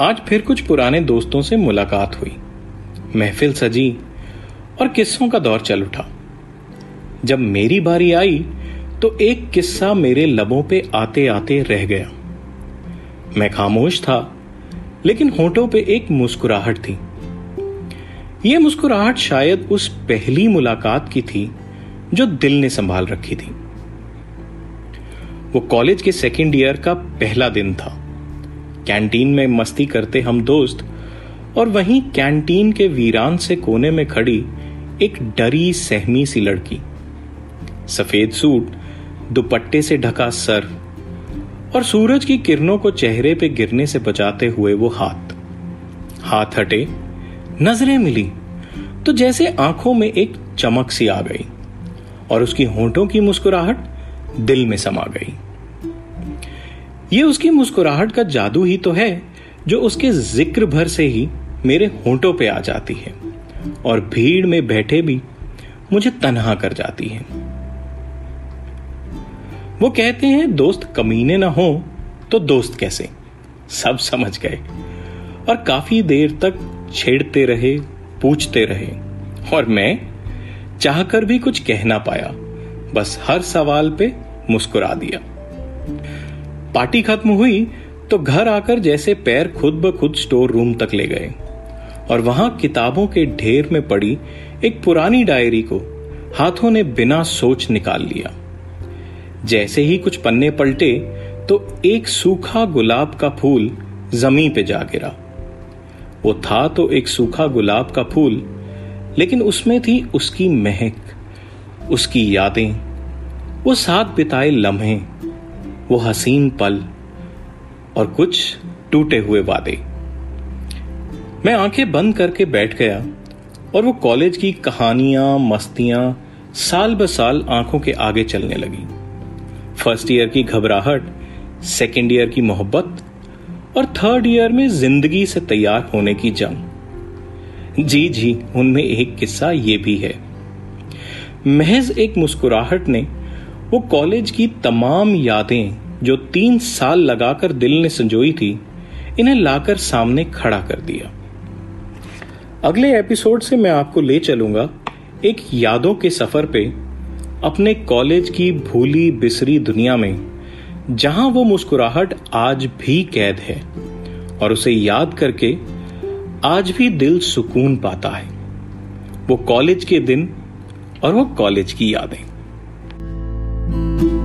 आज फिर कुछ पुराने दोस्तों से मुलाकात हुई। महफिल सजी और किस्सों का दौर चल उठा। जब मेरी बारी आई तो एक किस्सा मेरे लबों पे आते आते रह गया। मैं खामोश था, लेकिन होठों पे एक मुस्कुराहट थी। यह मुस्कुराहट शायद उस पहली मुलाकात की थी, जो दिल ने संभाल रखी थी। वो कॉलेज के सेकेंड ईयर का पहला दिन था। कैंटीन में मस्ती करते हम दोस्त, और वहीं कैंटीन के वीरान से कोने में खड़ी एक डरी सहमी सी लड़की। सफ़ेद सूट, दुपट्टे से ढका सर, और सूरज की किरणों को चेहरे पे गिरने से बचाते हुए वो हाथ। हाथ हटे, नज़रें मिली तो जैसे आँखों में एक चमक सी आ गई, और उसकी होंठों की मुस्कुराहट दिल में समा गई। ये उसकी मुस्कुराहट का जादू ही तो है, जो उसके ज़िक्र भर से ही मेरे होंठों पे आ जाती है और भीड़ में बैठे भी मुझे तनहा कर जाती है। वो कहते हैं, दोस्त कमीने ना हो तो दोस्त कैसे? सब समझ गए और काफ़ी देर तक छेड़ते रहे, पूछते रहे और मैं चाहकर भी कुछ कह ना पाया, बस हर सवाल पे मुस्कुरा दिया। पार्टी खत्म हुई तो घर आकर जैसे पैर खुद ब खुद स्टोर रूम तक ले गए और वहाँ किताबों के ढेर में पड़ी एक पुरानी डायरी को हाथों ने बिना सोच निकाल लिया। जैसे ही कुछ पन्ने पलटे तो एक सूखा गुलाब का फूल ज़मीन पे जा गिरा। वो था तो एक सूखा गुलाब का फूल, लेकिन उसमें थी उसकी महक, उसकी यादें, वो साथ बिताए लम्हे वो हसीन पल और कुछ टूटे हुए वादे। मैं आँखें बंद करके बैठ गया और वो कॉलेज की कहानियाँ, मस्तियाँ साल ब साल आँखों के आगे चलने लगी। फ़र्स्ट ईयर की घबराहट सेकेंड ईयर की मोहब्बत और थर्ड ईयर में ज़िंदगी से तैयार होने की जंग। जी जी, उनमें एक किस्सा ये भी है। महज एक मुस्कुराहट ने वो कॉलेज की तमाम यादें जो तीन साल लगाकर दिल ने संजोई थी, इन्हें लाकर सामने खड़ा कर दिया। अगले एपिसोड से मैं आपको ले चलूँगा एक यादों के सफ़र पे अपने कॉलेज की भूली बिसरी दुनिया में, जहाँ वो मुस्कुराहट आज भी कैद है और उसे याद करके आज भी दिल सुकून पाता है। वो कॉलेज के दिन और वो कॉलेज की यादें। Thank you.